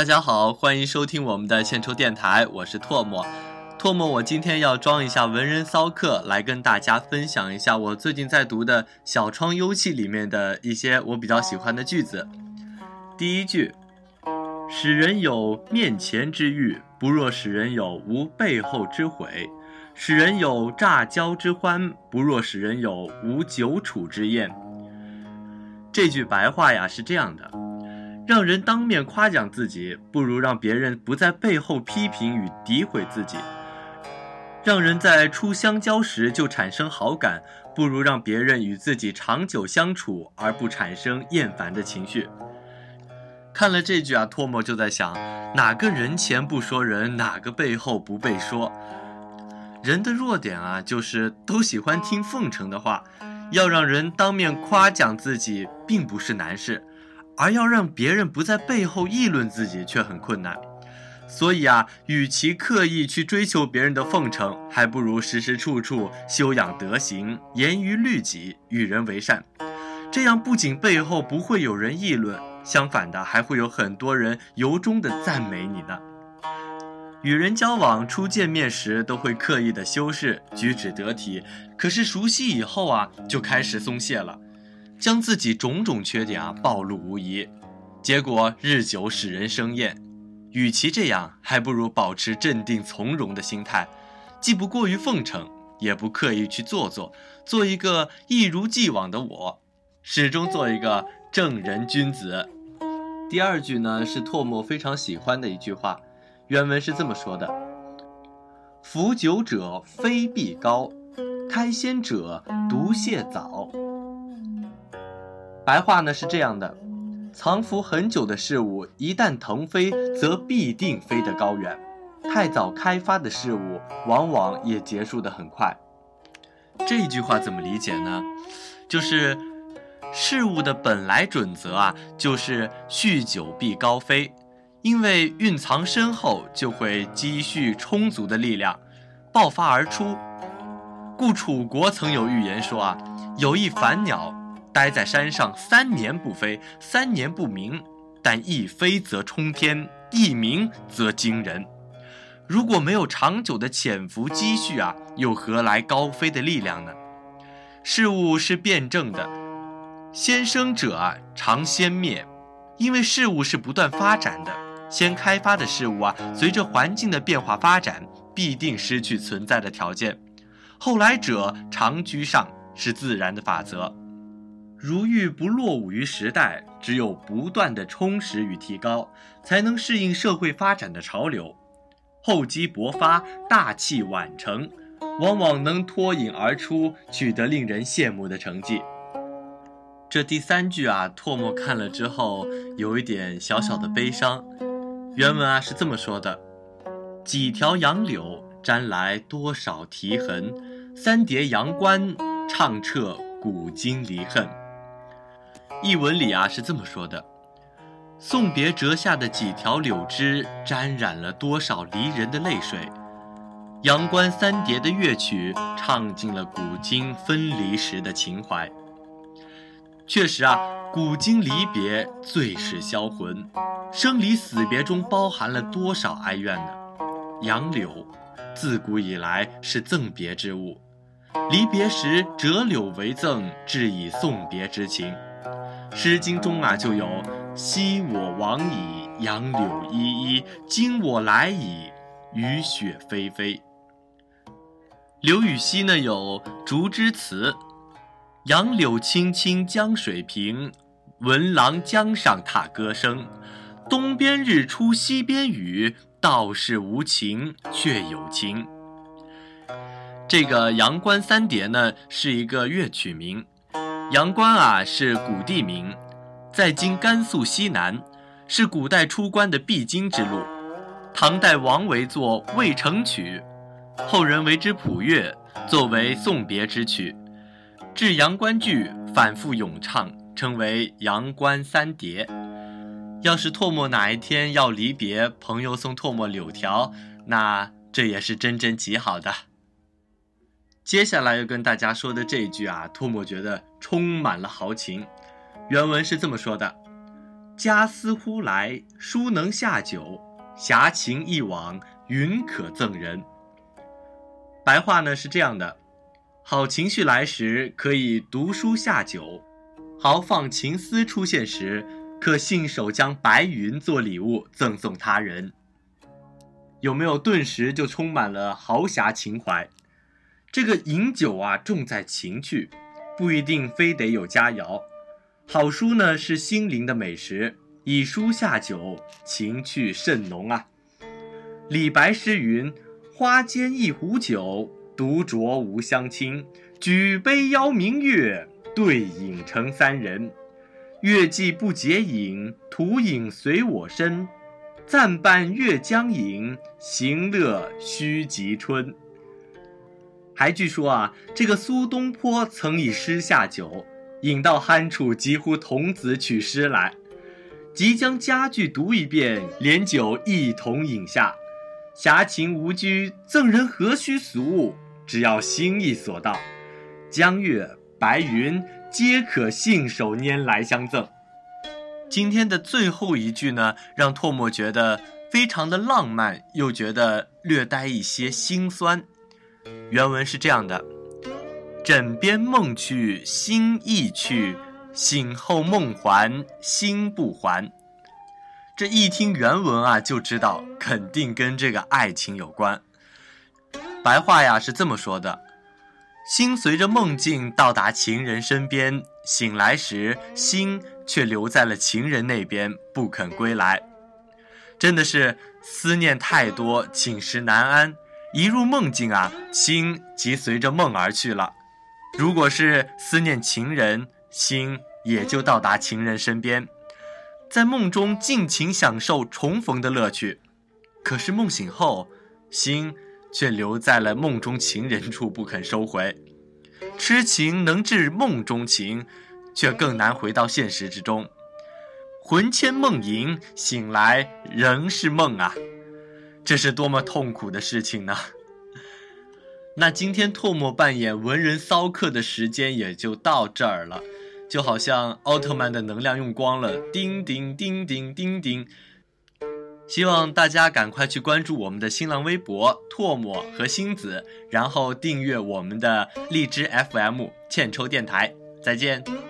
大家好，欢迎收听我们的献丑电台，我是唾沫。唾沫，我今天要装一下文人骚客，来跟大家分享一下我最近在读的小窗幽记里面的一些我比较喜欢的句子。第一句，使人有面前之欲，不若使人有无背后之悔；使人有乍交之欢，不若使人有无久处之厌。这句白话呀是这样的：让人当面夸奖自己，不如让别人不在背后批评与诋毁自己。让人在初相交时就产生好感，不如让别人与自己长久相处而不产生厌烦的情绪。看了这句啊，唾沫就在想，哪个人前不说人，哪个背后不被说？人的弱点啊，就是都喜欢听奉承的话。要让人当面夸奖自己，并不是难事，而要让别人不在背后议论自己，却很困难。所以啊，与其刻意去追求别人的奉承，还不如时时处处修养德行，严于律己，与人为善。这样不仅背后不会有人议论，相反的，还会有很多人由衷的赞美你呢。与人交往，初见面时都会刻意的修饰，举止得体，可是熟悉以后啊，就开始松懈了，将自己种种缺点啊暴露无遗，结果日久使人生厌。与其这样，还不如保持镇定从容的心态，既不过于奉承，也不刻意去做作，做一个一如既往的我，始终做一个正人君子。第二句呢，是唾沫非常喜欢的一句话，原文是这么说的：“服酒者非必高，开先者独谢早。”白话呢是这样的。藏伏很久的事物，一旦腾飞，则必定飞得高远；太早开发的事物，往往也结束得很快。这句话怎么理解呢？就是事物的本来准则啊，就是蓄久必高飞，因为蕴藏深厚，就会积蓄充足的力量，爆发而出。故楚国曾有预言说啊，有一凡鸟。待在山上三年不飞，三年不鸣，但一飞则冲天，一鸣则惊人。如果没有长久的潜伏积蓄啊，又何来高飞的力量呢？事物是辩证的，先生者啊常先灭，因为事物是不断发展的。先开发的事物啊，随着环境的变化发展，必定失去存在的条件。后来者常居上，是自然的法则。如欲不落伍于时代，只有不断的充实与提高，才能适应社会发展的潮流。厚积薄发、大器晚成，往往能脱颖而出，取得令人羡慕的成绩。这第三句啊，唾沫看了之后有一点小小的悲伤。原文啊是这么说的：“几条杨柳沾来多少啼痕，三叠阳关唱彻古今离恨。”译文里啊是这么说的：送别折下的几条柳枝，沾染了多少离人的泪水；阳关三叠的乐曲，唱尽了古今分离时的情怀。确实啊，古今离别最是销魂，生离死别中包含了多少哀怨呢？杨柳，自古以来是赠别之物，离别时折柳为赠，致以送别之情。《诗经》中啊就有“昔我往矣，杨柳依依；今我来矣，雨雪霏霏。”刘禹锡呢有《竹枝词》：“杨柳青青江水平，闻郎江上踏歌声。东边日出西边雨，道是无晴却有晴。”这个《阳关三叠》呢是一个乐曲名。阳关啊是古地名，在今甘肃西南，是古代出关的必经之路。唐代王维作《渭城曲》，后人为之谱乐，作为送别之曲。至阳关句反复咏唱，称为阳关三叠。要是唾沫哪一天要离别，朋友送唾沫柳条，那这也是真真极好的。接下来要跟大家说的这一句啊，唾沫觉得充满了豪情。原文是这么说的：“家思忽来，书能下酒，侠情一往，云可赠人。白话呢是这样的：好情绪来时，可以读书下酒；豪放情思出现时，可信手将白云做礼物赠送他人。有没有顿时就充满了豪侠情怀？这个饮酒啊，重在情趣，不一定非得有佳肴。好书呢是心灵的美食，以书下酒，情趣甚浓啊。李白诗云：“花间一壶酒，独酌无相亲。举杯邀明月，对影成三人。月既不解饮，徒影随我身。暂伴月将影，行乐须及春。”还据说啊，这个苏东坡曾以诗下酒，饮到酣处，急呼童子取诗来。即将佳句读一遍，连酒一同饮下。侠情无拘，赠人何须俗物？只要心意所到，江月、白云皆可信手拈来相赠。今天的最后一句呢，让唾沫觉得非常的浪漫，又觉得略带一些心酸。原文是这样的：“枕边梦去心亦去，醒后梦还心不还。”这一听原文啊，就知道肯定跟这个爱情有关。白话呀是这么说的：心随着梦境到达情人身边，醒来时心却留在了情人那边，不肯归来。真的是思念太多，寝食难安。一入梦境啊，心即随着梦而去了。如果是思念情人，心也就到达情人身边，在梦中尽情享受重逢的乐趣。可是梦醒后，心却留在了梦中情人处，不肯收回。痴情能治梦中情，却更难回到现实之中。魂牵梦萦，醒来仍是梦啊。这是多么痛苦的事情呢？那今天唾沫扮演文人骚客的时间也就到这儿了，就好像奥特曼的能量用光了，叮叮叮叮叮叮。希望大家赶快去关注我们的新浪微博“唾沫和星子”，然后订阅我们的荔枝 FM“ 欠抽电台”。再见。